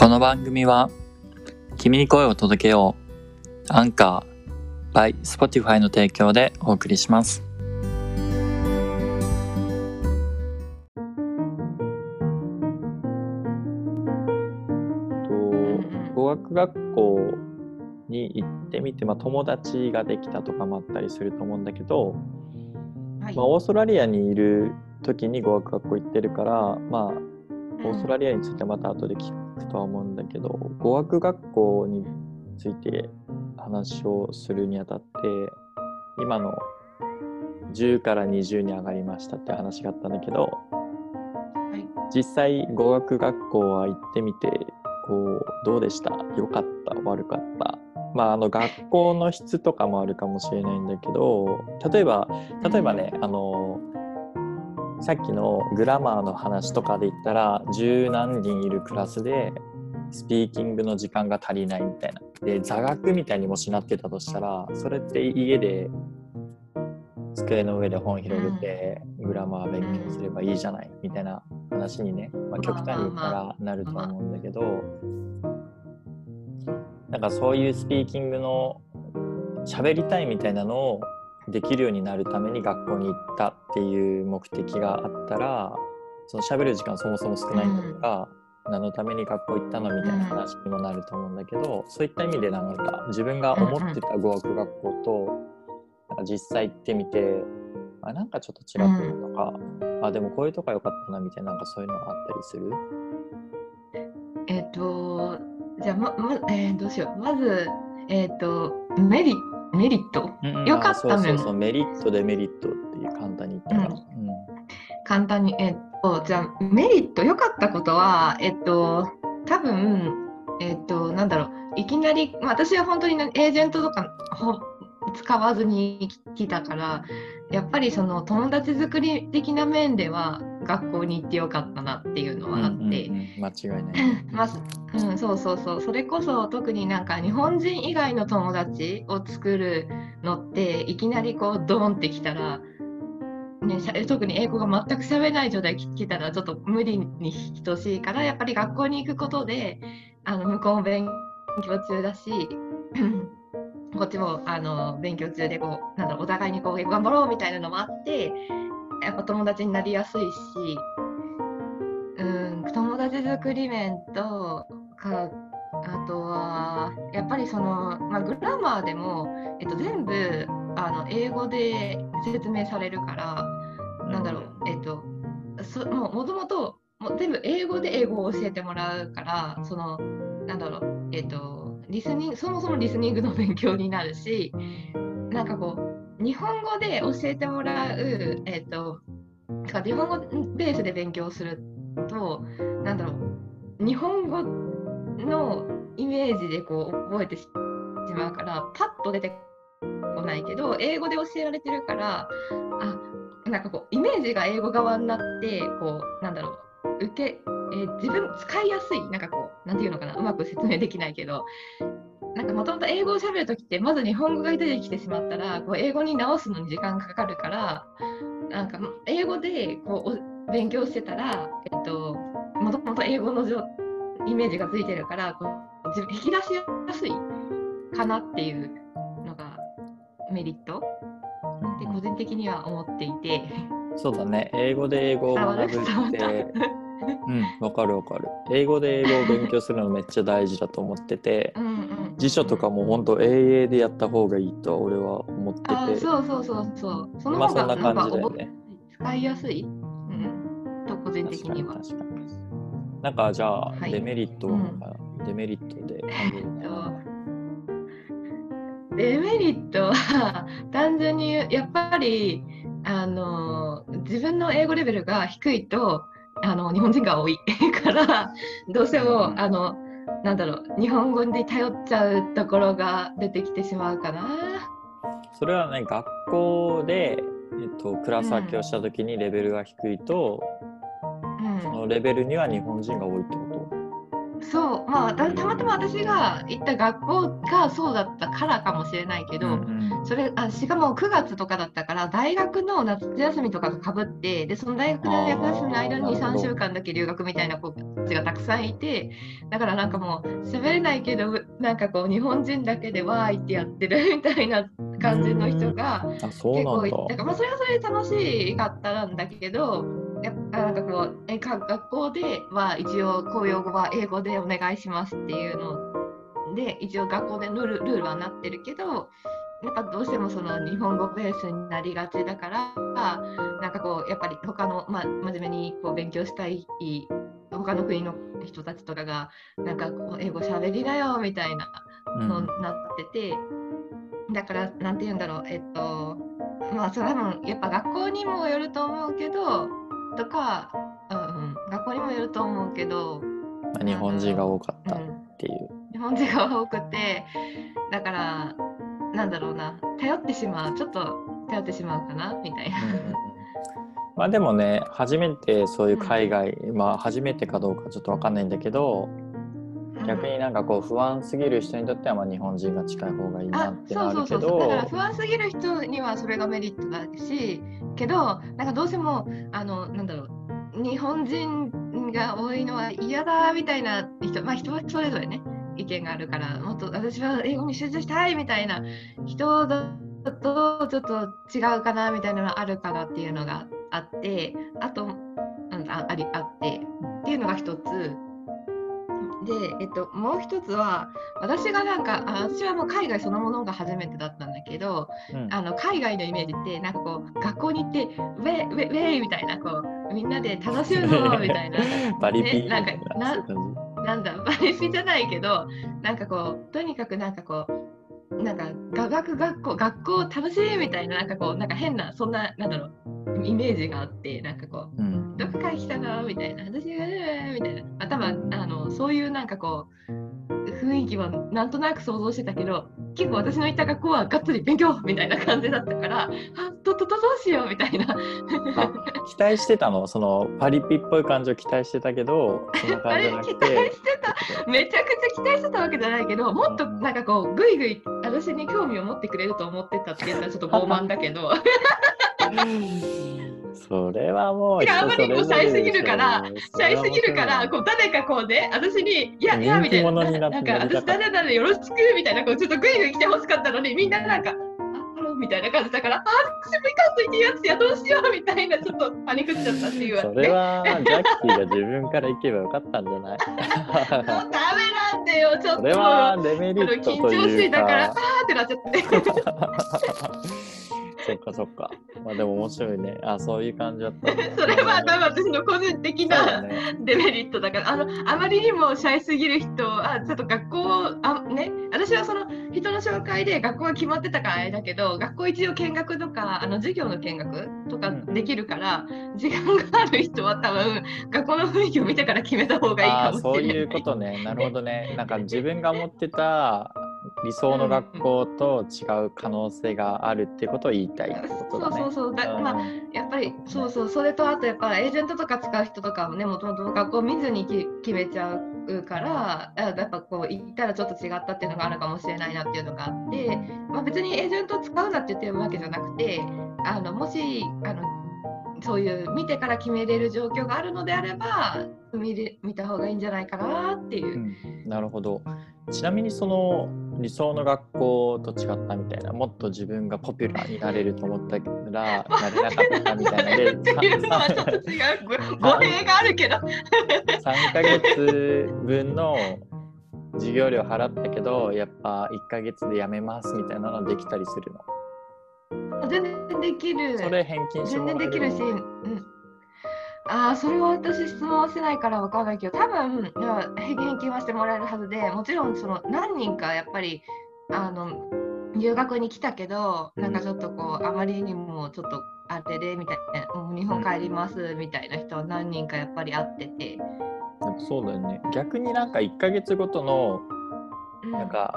この番組は君に声を届けようアンカー by Spotify の提供でお送りします。と語学学校に行ってみて、まあ、友達ができたとかもあったりすると思うんだけど、はい。まあ、オーストラリアにいる時に語学学校行ってるから、まあ、オーストラリアについてまた後で聞くとは思うんだけど語学学校について話をするにあたって今の10から20に上がりましたって話があったんだけどはい。実際語学学校は行ってみてこうどうでした？良かった？悪かった？まああの学校の質とかもあるかもしれないんだけど例えば例えばね、あのさっきのグラマーの話とかで言ったら十何人いるクラスでスピーキングの時間が足りないみたいな。で座学みたいにもしなってたとしたらそれって家で机の上で本広げてグラマー勉強すればいいじゃないみたいな話にね、まあ、極端に言ったらなるとは思うんだけどなんかそういうスピーキングの喋りたいみたいなのをできるようになるために学校に行ったっていう目的があったらその喋る時間そもそも少ないんだとか、何のために学校行ったのみたいな話にもなると思うんだけど、そういった意味でなんか自分が思ってた語学学校となんか実際行ってみてあなんかちょっと違ってるとか、あでもこういうとこ良かったなみたいななんかそういうのがあったりする？えっ、と、じゃあ、ま、ま、えーどうしよう。まず、えっ、と、メリメリット？良かった面。そうメリットデメリットっていう簡単に言ったら、うん簡単に、えっ、と、じゃあ、メリット、良かったことは、えっ、と、多分、えっ、と、なんだろう、いきなり、まあ、私は本当にねエージェントとかほ使わずに来たから、やっぱりその友達作り的な面では学校に行ってよかったなっていうのうんはあって、うんうんうん。間違いない。まず、うん、そうそうそう。それこそ特になんか日本人以外の友達を作るのっていきなりこうドーンってきたら、ね、特に英語が全く喋れない状態来たらちょっと無理に等しいからやっぱり学校に行くことであの向こうも勉強中だし こっちもあの勉強中でこうなんだろうお互いにこう頑張ろうみたいなのもあってやっぱ友達になりやすいし。うん、友達作り面とかあとはやっぱりその、まあ、グラマーでも、えっと、全部あの英語で説明されるからなんだろうえっとそもうもともとも全部英語で英語を教えてもらうからそのなんだろうえっとリスニングそもそもリスニングの勉強になるしなんかこう日本語で教えてもらうえっとか日本語ベースで勉強するとなんだろう日本語のイメージでこう覚えてしまうからパッと出てこないけど英語で教えられてるからあなんかこうイメージが英語側になってこうなんだろう受け、えー自分使いやすいなんかこうなんていうのかなうまく説明できないけどなんかもともと英語を喋るときってまず日本語が出てきてしまったらこう英語に直すのに時間がかかるからなんか英語でこうお勉強してたら、えっと、もともと英語のじょイメージがついてるからこう自分引き出しやすいかなっていうのがメリット？で個人的には思っていて。そうだね。英語で英語を学ぶってうんわかるわかる。英語で英語を勉強するのめっちゃ大事だと思っててうんうん。うん辞書とかも本当英英でやった方がいいと俺は思ってて。あそうそうそうそう。そのまあ方がそんな感じだよね。使いやすい、うん、と個人的には。確かに確かに。なんかじゃあ、はい。デメリットはなん。か、デメリットで。えっとデメリットは単純にやっぱりあの自分の英語レベルが低いとあの日本人が多いからどうしてもあのなんだろう日本語に頼っちゃうところが出てきてしまうかな。それはね学校で、えっと、クラス分けをした時にレベルが低いと、うん。そのレベルには日本人が多いってこそう。まあたたまたま私が行った学校がそうだったからかもしれないけど、と、うんそれあしかも9月とかだったから大学の夏休みとかがかぶってでその大学の夏休みの間に3週間だけ留学みたいな子たちがたくさんいてだからなんかもう喋れないけどなんかこう日本人だけでわーいってやってるみたいな感じの人が結構いだからまあそれはそれで楽しかったんだけどやっぱなんかこうえ学校では一応公用語は英語でお願いしますっていうので一応学校でルールルールはなってるけどやっぱどうしてもその日本語ベースになりがちだからなんかこうやっぱり他の、まあ、真面目にこう勉強したい他の国の人たちとかがなんかこう英語しゃべりなよみたいなのになってて、うん、だからなんて言うんだろうえっとまあそれはもやっぱ学校にもよると思うけどとか、うん、学校にもよると思うけど、まあ、日本人が多かったっていう、うん、日本人が多くてだからなんだろうな。頼ってしまう。ちょっと頼ってしまうかな？みたいな。うんまあでもね初めてそういう海外、うん、まあ初めてかどうかちょっと分かんないんだけど、逆になんかこう不安すぎる人にとってはまあ日本人が近い方がいいなってなるけど。だから不安すぎる人にはそれがメリットだしけどなんかどうしてもあのなんだろう。日本人が多いのは嫌だみたいな人まあ人はそれぞれね意見があるからもっと私は英語に集中したいみたいな人だとちょっと違うかなみたいなのがあるかなっていうのがあってあとあありあってっていうのが一つ。で、えっと、もう一つは私がなんかあ私はもう海外そのものが初めてだったんだけど、うん、あの海外のイメージってなんかこう学校に行ってウェイウェイウェイみたいなこうみんなで楽しむぞ みたいな、ね、なんかななんだバリピじゃないけどなんかこうとにかくなんかこうなんか雅楽学校学校楽しいみたいななんかこうなんか変なそんななんだろうイメージがあってなんかこう、うん、どこから来たの？みたいな私がみたいな、まあ、多分あのそういうなんかこう雰囲気はなんとなく想像してたけど結構私の行った学校はがっつり勉強みたいな感じだったからあとととどうしようみたいな。期待してたの？そのパリピっぽい感じを期待してたけどそんな感じじゃなくて。期待してた。めちゃくちゃ期待してたわけじゃないけどもっとなんかこうぐいぐい私に興味を持ってくれると思ってたっていうのはちょっと傲慢だけどそれはもうあまりにもシャイすぎるからシャイすぎるからこう誰かこうね私に「いやいや」みたいな。なんか私誰々よろしくみたいなこうちょっとグイグイ来てほしかったのにみんななんか「ハロー」みたいな感じだから「あ私も行かんといけんやつやどうしよう」みたいなちょっとパニックっちゃったっていう、それはジャッキーが自分から行けばよかったんじゃない？もうダメなんだよちょっと。それはデメリットというか。緊張しいだからあーってなっちゃってそっかそっか。まあでも面白いね。あ、そういう感じだった、ね。それは多分私の個人的な、デメリットだから、あのあまりにもシャイすぎる人は、ちょっと学校、あね、私はその人の紹介で学校が決まってたからあれだけど、学校一応見学とか、あの授業の見学とかできるから、うん、時間がある人は多分、学校の雰囲気を見てから決めた方がいいかもしれない。そういうことね。なるほどね。なんか自分が持ってた理想の学校と違う可能性があるっていうことを言いたいってことだね。そうそうそう。だ、まあ、やっぱりそうそうそれとあとやっぱエージェントとか使う人とかもねもともと学校見ずに決めちゃうからやっぱこう行ったらちょっと違ったっていうのがあるかもしれないなっていうのがあって、まあ、別にエージェント使うなって言ってるわけじゃなくてあのもしあのそういう見てから決めれる状況があるのであれば見れ見た方がいいんじゃないかなっていう。うん、なるほどちなみにその理想の学校と違ったみたいなもっと自分がポピュラーになれると思ったら なれなかったみたいなでっていうのはちょっと違う語弊があるけど。3か月分の授業料払ったけどやっぱ1か月で辞めますみたいなのできたりするの？全然できる。それ返金してもらえる全然できるし、うんああ、それは私質問してないから分からないけど、多分返金はしてもらえるはずで、もちろんその何人かやっぱりあの留学に来たけど、なんかちょっとこう、あまりにもちょっとあれでみたいな、もう日本帰りますみたいな人は何人かやっぱり会ってて。そうだよね。逆になんか1ヶ月ごとの、なんか、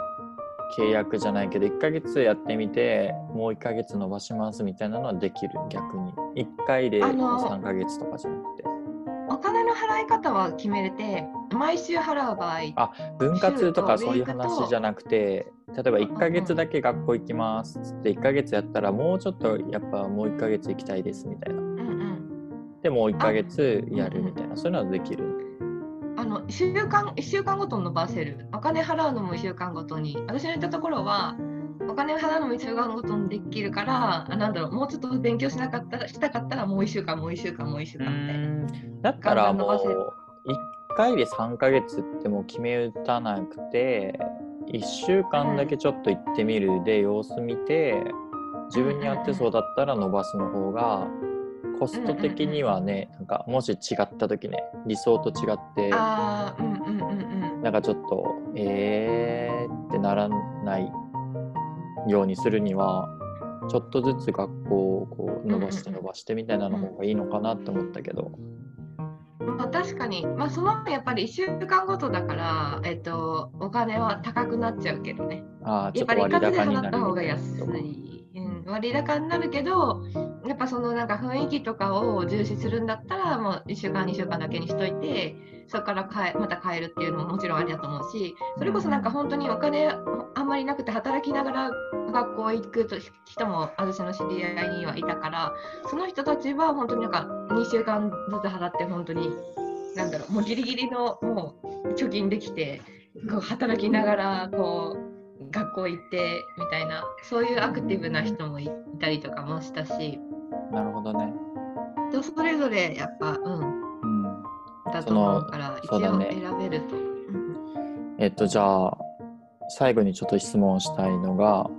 契約じゃないけど1ヶ月やってみてもう1ヶ月伸ばしますみたいなのはできる逆に1回で3ヶ月とかじゃなくてお金の払い方は決めれて毎週払う場合あ分割とかそういう話じゃなくて例えば1ヶ月だけ学校行きますっつって1ヶ月やったらもうちょっとやっぱもう1ヶ月行きたいですみたいな。うんうん。でもう1ヶ月やるみたいな、そういうのはできる。あの1週間1週間ごとに伸ばせる。お金払うのも1週間ごとに。私の言ったところは、お金払うのも1週間ごとにできるから、あなんだろう、もうちょっと勉強しなかったらしたかったら、もう1週間、もう1週間、もう1週間みたいな。だったらもう1回で3ヶ月ってもう決め打たなくて1週間だけちょっと行ってみるで様子見て自分に合ってそうだったら伸ばすの方がコスト的にはねなんかもし違った時ね理想と違ってああ、うんうんうんうん。なんかちょっとえーってならないようにするにはちょっとずつ学校をこう伸ばして伸ばしてみたいなの方がいいのかなって思ったけど。まあ、確かに、まあ、その分やっぱり1週間ごとだから、えっと、お金は高くなっちゃうけどね。ああ、ちょやっぱりっと割高になる一括で払割高になるけどやっぱそのなんか雰囲気とかを重視するんだったらもう1週間2週間だけにしといてそこから変えまた変えるっていうのももちろんありだと思うしそれこそなんか本当にお金あんまりなくて働きながら学校行くと人も私の知り合いにはいたからその人たちは本当になんか2週間ずつ払って本当になんだろうもうギリギリのもう貯金できてこう働きながらこう学校行ってみたいなそういうアクティブな人もいたりとかもしたしなるほどね。人それぞれやっぱうんうん。だと思うから一応選べると。うんえっと、じゃあ、最後にちょっと質問したいのが、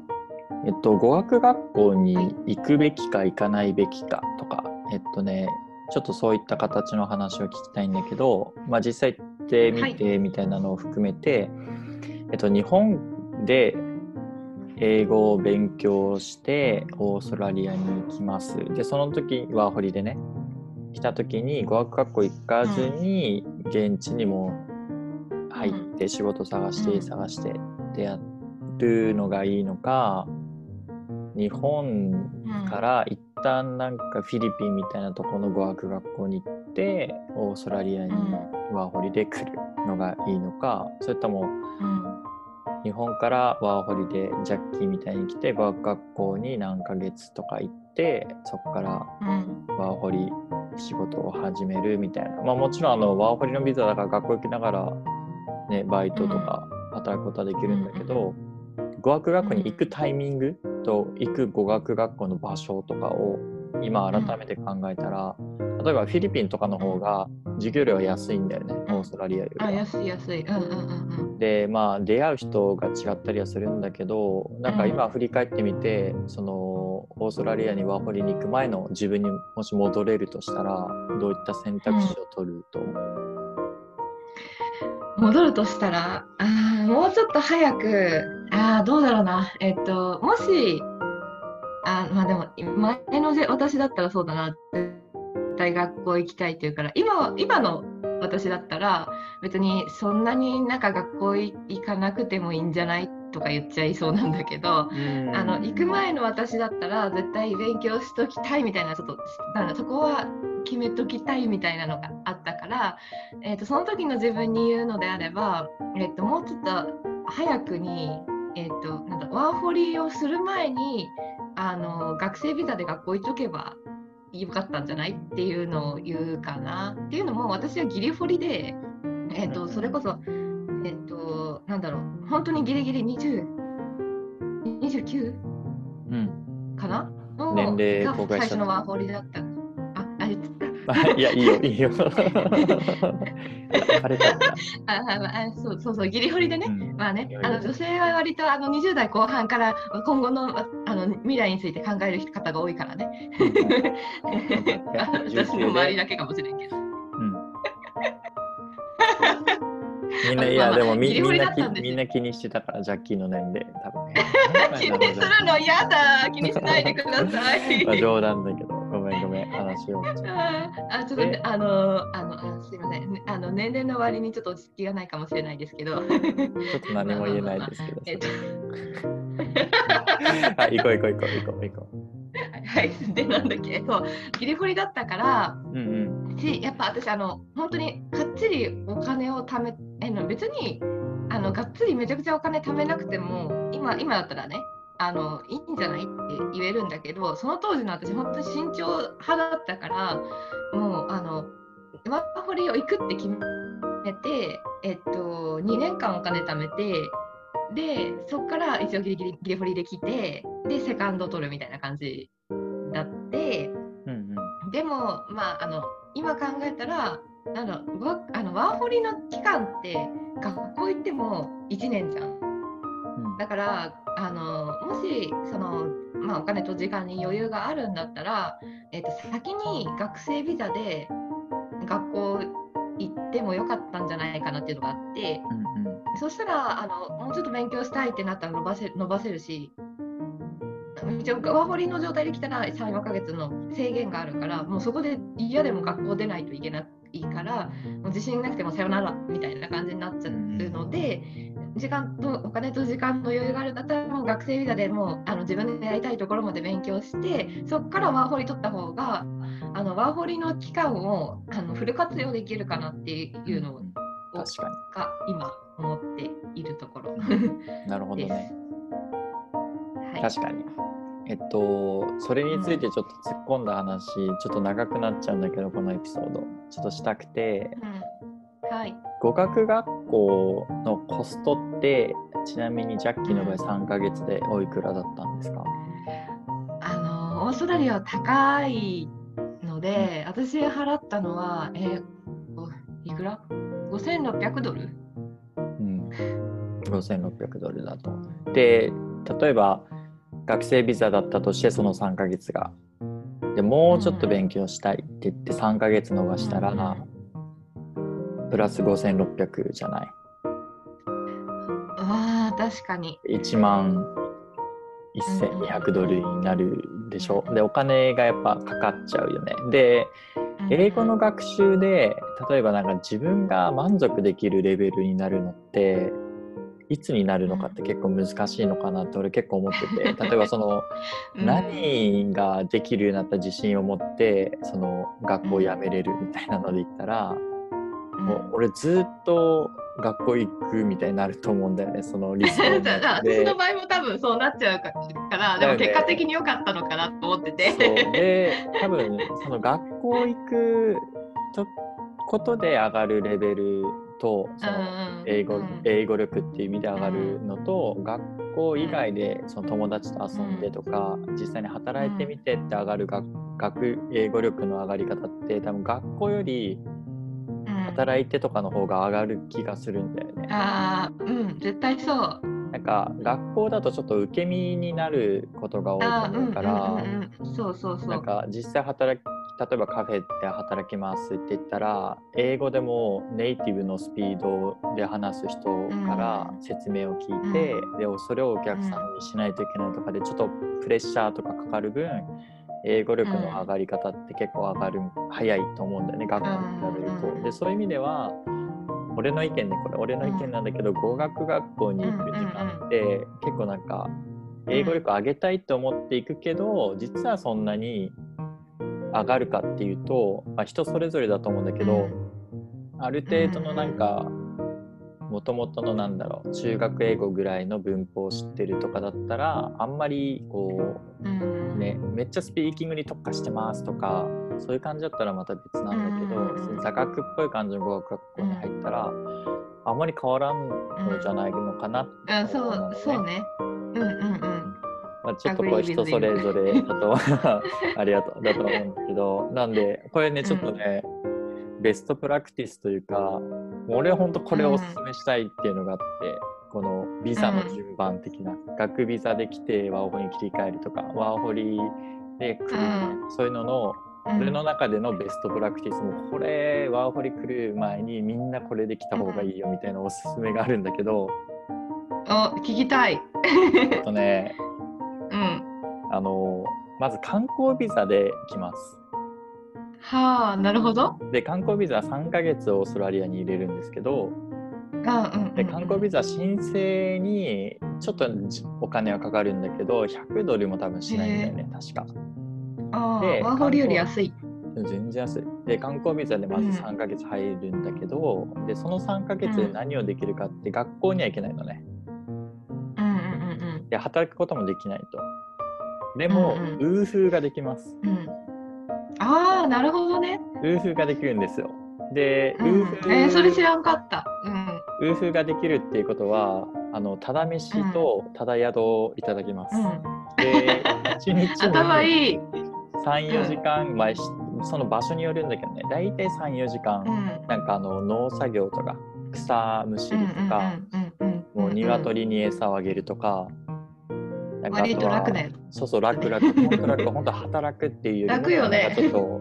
えっと、語学学校に行くべきか行かないべきかとか、えっとね、ちょっとそういった形の話を聞きたいんだけど、まあ、実際行ってみてみたいなのを含めて、えっと、日本で英語を勉強してオーストラリアに行きます。で、その時ワーホリでね、来た時に語学学校行かずに現地にも入って仕事探してうん。探してってやるのがいいのか、日本から一旦なんかフィリピンみたいなところの語学学校に行ってオーストラリアにワーホリで来るのがいいのかそれともうん日本からワーホリでジャッキーみたいに来て語学学校に何ヶ月とか行ってそこからうん。ワーホリ仕事を始めるみたいな。まあもちろんあのワーホリのビザだから学校行きながらねバイトとか働くことはできるんだけど、語学学校に行くタイミングと行く語学学校の場所とかを今改めて考えたら、例えばフィリピンとかの方が授業料は安いんだよね、ーストラリアよりは。あ安い安い。うんうんうんうん。でまあ出会う人が違ったりはするんだけどなんか今振り返ってみて、そのオーストラリアにワーホリに行く前の自分にもし戻れるとしたらどういった選択肢を取ると思う、戻るとしたらあーもうちょっと早くあーどうだろうな。えっともしあまあでも前のぜ私だったらそうだな。絶対学校行きたいっていうから今は今の私だったら別にそんなになんか学校い行かなくてもいいんじゃないとか言っちゃいそうなんだけど、あの行く前の私だったら絶対勉強しときたいみたいなちょっとなんだそこは決めときたいみたいなのがあったから、えー、とその時の自分に言うのであれば、えー、ともうちょっと早くに、えー、となんだワーホリをする前にあの学生ビザで学校行っとけばよかったんじゃない？っていうのを言うかな。っていうのも私はギリホリで、えー、とそれこそ、えっ、となんだろう。本当にギリギリ20 29? うん、かな？の年齢が公開した。最初のワーホリだった。あ、あれ。いやいいよいいよ。あれだった、あああそうそうそう、ギリホリでね。うんまあねあの女性は割とあの20代後半から今後のああの未来について考える方が多いからね。私の周りだけかもしれんけど。うん。みんないやでもみんなみんな気にしてたからジャッキーの年齢。多分ね。気にするの嫌だ。気にしないでください。まあ冗談だけど話をああちょっとねあのあのあすいません。あの年齢の割にちょっと落ち着きがないかもしれないですけど。ちょっと何も言えないですけどえっと。はい行こう行こう行こう行こう行こはい。でなんだっけ。そう。ギリホリだったから。ううん。しやっぱ私あの本当にかっちりお金を貯めえの別にあのがっつりめちゃくちゃお金貯めなくても今今だったらねあのいいんじゃないって言えるんだけどその当時の私本当に慎重派だったからもうあのワーホリを行くって決めて、えっと、2年間お金貯めてでそこから一応ギリギリギリホリで来てでセカンド取るみたいな感じだってうんうん。でもまああの今考えたらなんだろうワあのワーホリの期間って学校行っても1年じゃん。だからあのもしその、まあ、お金と時間に余裕があるんだったら、えっと先に学生ビザで学校行ってもよかったんじゃないかなっていうのがあってうんうんそしたらあのもうちょっと勉強したいってなったら伸ばせ伸ばせるし一応ワーホリの状態で来たら34ヶ月の制限があるからもうそこで嫌でも学校出ないといけないからもう自信なくてもさよならみたいな感じになっちゃうので。時間とお金と時間の余裕があるんだったらもう学生ビザでもうあの自分でやりたいところまで勉強してそこからワーホリ取った方があのワーホリの期間をあのフル活用できるかなっていうのうんを確かが今思っているところ。に なるほど。ね。はい、確かに。えっとそれについてちょっと突っ込んだ話ちょっと長くなっちゃうんだけどこのエピソード。ちょっとしたくて。うん、はい。語学学校のコストってちなみにジャッキーの場合3ヶ月でおいくらだったんですか？あのオーストラリアは高いので、私払ったのは、えーおいくら ?5600 ドル？うん、5600ドルだと。で例えば学生ビザだったとしてその3ヶ月が。でもうちょっと勉強したいって言って3ヶ月伸ばしたら、うんプラス5600じゃない？わあ確かに。1万1200ドルになるでしょ？でお金がやっぱかかっちゃうよね。で英語の学習で例えばなんか自分が満足できるレベルになるのっていつになるのかって結構難しいのかなって俺結構思ってて例えばその うん何ができるようになった自信を持ってその学校を辞めれるみたいなので言ったらうんもう俺ずっと学校行くみたいになると思うんだよねその理想 私の場合も多分そうなっちゃうから、でも結果的に良かったのかなと思ってて。で多分その学校行くとことで上がるレベルとその英語,、うん英語力っていう意味で上がるのと、学校以外でその友達と遊んでとか、実際に働いてみてって上がる学学英語力の上がり方って多分学校よりうん働いてとかの方が上がる気がするんだよね。ああ、うん、絶対そう。なんか学校だとちょっと受け身になることが多いと思うから。うんうんうんうん、そうそうそう。なんか実際働き例えばカフェで働きますって言ったら英語でもネイティブのスピードで話す人から説明を聞いて、でそれをお客さんにしないといけないとかでちょっとプレッシャーとかかかる分英語力の上がり方って結構上がる早いと思うんだよね学校に比べると。うん。でそういう意味では俺の意見ねこれ俺の意見なんだけど、語学学校に行く時間って結構なんか英語力上げたいと思っていくけど実はそんなに上がるかっていうと、まあ、人それぞれだと思うんだけど、ある程度のなんかもともとのなんだろう中学英語ぐらいの文法を知ってるとかだったらあんまりこうねめっちゃスピーキングに特化してますとかそういう感じだったらまた別なんだけど、うん。座学っぽい感じの語学学校に入ったら、あんまり変わらんのじゃないのかなってあそうそうね。うんうんうん。まあ、ちょっとこれ人それぞれだと ありがとうだと思うんだけどなんでこれねちょっとね、ベストプラクティスというか俺は本当これをおすすめしたいっていうのがあって、このビザの順番的な、学ビザで来てワーホリに切り替えるとかワーホリで来る、うそういうののうん俺の中でのベストプラクティスもこれワーホリ来る前にみんなこれで来た方がいいよみたいなおすすめがあるんだけど、お聞きたい。あとね うん。あのまず観光ビザで来ます。はあ、なるほど。で観光ビザは3ヶ月オーストラリアに入れるんですけどあうんうんうんで観光ビザ申請にちょっとじお金はかかるんだけど100ドルも多分しないんだよね確か。あでーワーホリより安い。全然安い。で、観光ビザでまずうん3ヶ月入るんだけど、で、その3ヶ月で何をできるかって学校には行けないのね。うんうんうんで、働くこともできないと。でも、うんウーフーができます。うんうん。ああ、なるほどね。ウーフーができるんですよ。で、うんウーフー、えー、それ知らんかった。うん。ウーフーができるっていうことは、あの、ただ飯とただ宿をいただきます。うん。で、1日頭にいい。3、4時間、まあ、しその場所によるんだけどね、大体3、4時間、うん。なんかあの農作業とか草むしりとか、うんうんうんうん、もう鶏に餌をあげるとか、なんかあ割とは楽だよ。そうそう楽楽本当楽本当働くっていうよりも楽よね。ちょっと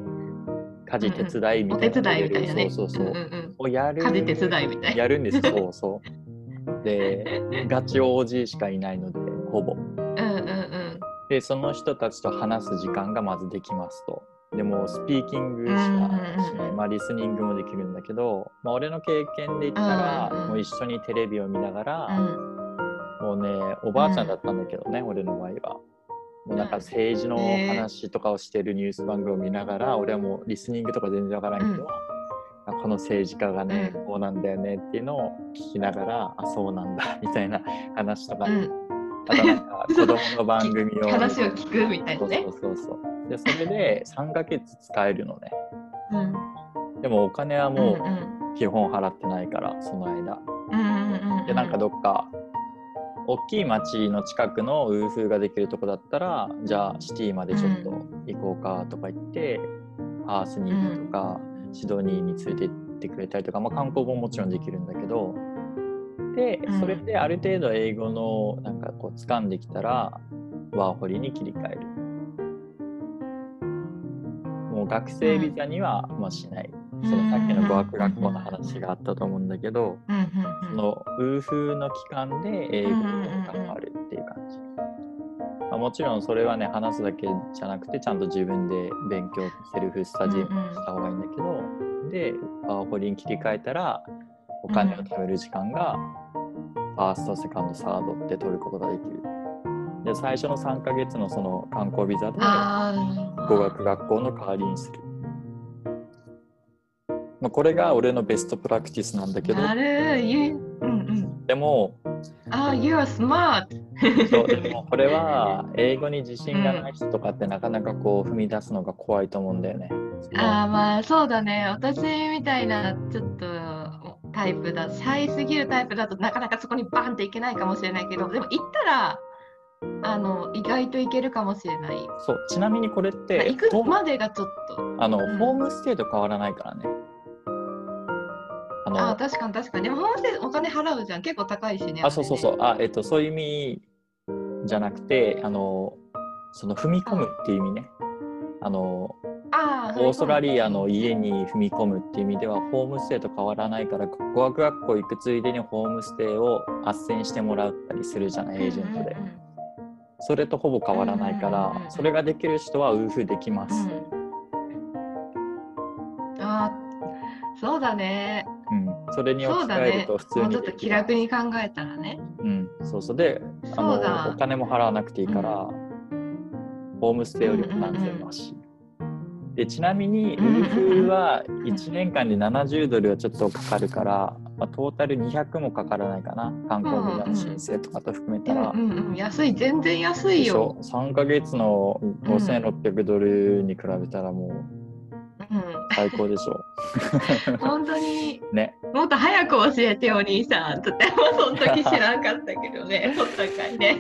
家事手伝いみおたいな手伝いみたいなね。そうそうそう、をやる家事手伝いみたい。なやるんです。そうそう。で ガチ OG しかいないのでほぼ。うんうんうん。でその人たちと話す時間がまずできますと。でもスピーキングしかしない、まあ、リスニングもできるんだけど、まあ、俺の経験で言ったら、もう一緒にテレビを見ながら、うんもうねおばあちゃんだったんだけどね、俺の場合は。もうなんか政治の話とかをしてるニュース番組を見ながら、俺はもうリスニングとか全然わからんけど、うん。あこの政治家がね、うん。こうなんだよねっていうのを聞きながら、あそうなんだ みたいな話とか、うん。あとなんか 子供の番組を話を聞くみたいなね。そうそうそうでそれで3ヶ月使えるのね。うん。でもお金はうんもう基本払ってないからその間。うんうんうん。でなんかどっか大きい町の近くのウーフーができるとこだったらじゃあシティまでちょっと行こうかとか言って、パースに行くとか、シドニーに連れて行ってくれたりとか、まあ、観光ももちろんできるんだけどでうん。それである程度英語のなんかこう掴んできたらワーホリに切り替える。もう学生ビザにはまあしない、そのさっきの語学学校の話があったと思うんだけど、うんうんそのウーフーの期間で英語に関わるっていう感じ。まあ、もちろんそれはね話すだけじゃなくてちゃんと自分で勉強セルフスタジオした方がいいんだけど、でワーホリに切り替えたらお金を貯める時間がファーストセカンドサードって取ることができる。で最初の3ヶ月のその観光ビザで語学学校の代わりにする。まあ、これが俺のベストプラクティスなんだけどなる you うんうんでもああ you are smart そうでもこれは英語に自信がない人とかってなかなかこう踏み出すのが怖いと思うんだよね。ああまあそうだね私みたいなちょっとタイプだシャイすぎるタイプだとなかなかそこにバンっていけないかもしれないけどでも行ったらあの意外といけるかもしれない。そうちなみにこれって行くホまでがちょっと。あの、うんホームステイと変わらないからね。あのあ確かに確かに。でもホームステイお金払うじゃん。結構高いしね。あそうそうそうああ、えっと、そういう意味じゃなくてあのその踏み込むっていう意味ね。あの。あオーストラリアの家に踏み込むっていう意味ではホームステイと変わらないから語学学校行くついでにホームステイを斡旋してもらったりするじゃないエージェントで。うんうんうんそれとほぼ変わらないかうんうんうんうんらそれができる人はウーフできます。うんあそうだね。うん、それに置き。換えると普通もうにちょっと気楽に考えたらね。うん、そうそう。であのお金も払わなくていいから、ホームステイよりも何千マシ。でちなみにウうんうんうん。ーフは1年間で70ドルはちょっとかかるから、まあ、トータル200もかからないかな。観光ビザの申請とかと含めたら。うんうんうん、安い、全然安いよ。3ヶ月の5600ドルに比べたらもううん、最高でしょ 本当に。ね。もっと早く教えてお兄さん。とてもその時知らんかったけどね。お互いね。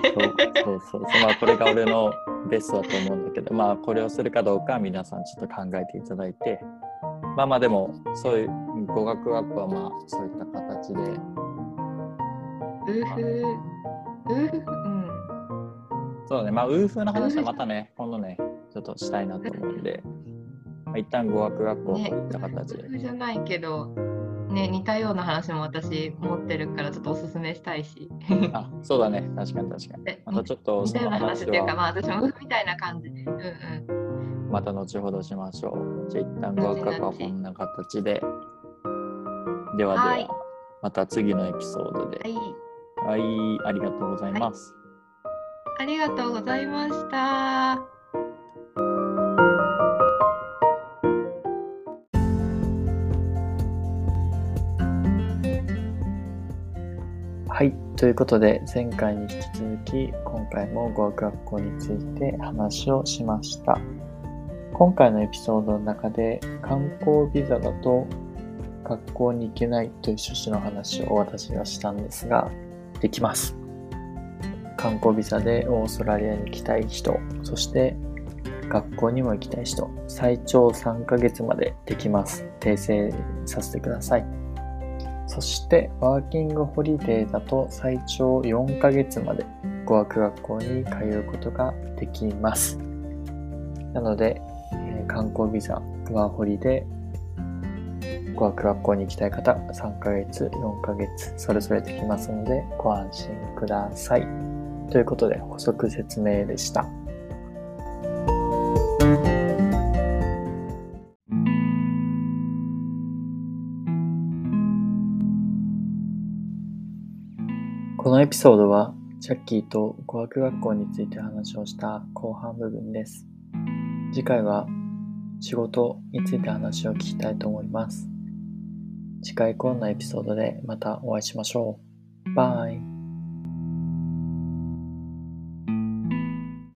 そうそうそう。まあこれが俺のベストだと思うんだけど。まあこれをするかどうかは皆さんちょっと考えていただいて。まあまあでもそういう語学学校はまあそういった形で。ウーフウーフう。ん。そうだね。まあウーフーの話はまたね今度ねちょっとしたいなと思うんで、まあ、一旦語学学校といった形で、ウーフじゃないけどね似たような話も私持ってるからちょっとおすすめしたいし。あそうだね。確かに確かに。えまたちょっとその話話っていうかはまあ私もみたいな感じ。でうんうん。また後ほどしましょう。じゃあ一旦語学学校はこんな形で。ではでは、はい。また次のエピソードで。はい。はい、ありがとうございます。ありがとうございました。ということで、前回に引き続き、今回も語学学校について話をしました。今回のエピソードの中で、観光ビザだと学校に行けないという趣旨の話を私がしたんですが、できます。観光ビザでオーストラリアに行きたい人、そして学校にも行きたい人、最長3ヶ月までできます。訂正させてください。そして、ワーキングホリデーだと最長4ヶ月まで語学学校に通うことができます。なので、えー観光ビザ、ワーホリで語学学校に行きたい方、3ヶ月、4ヶ月、それぞれできますので、ご安心ください。ということで、補足説明でした。エピソードは、チャッキーと語学学校について話をした後半部分です。次回は仕事について話を聞きたいと思います。次回こんなエピソードでまたお会いしましょう。バイ。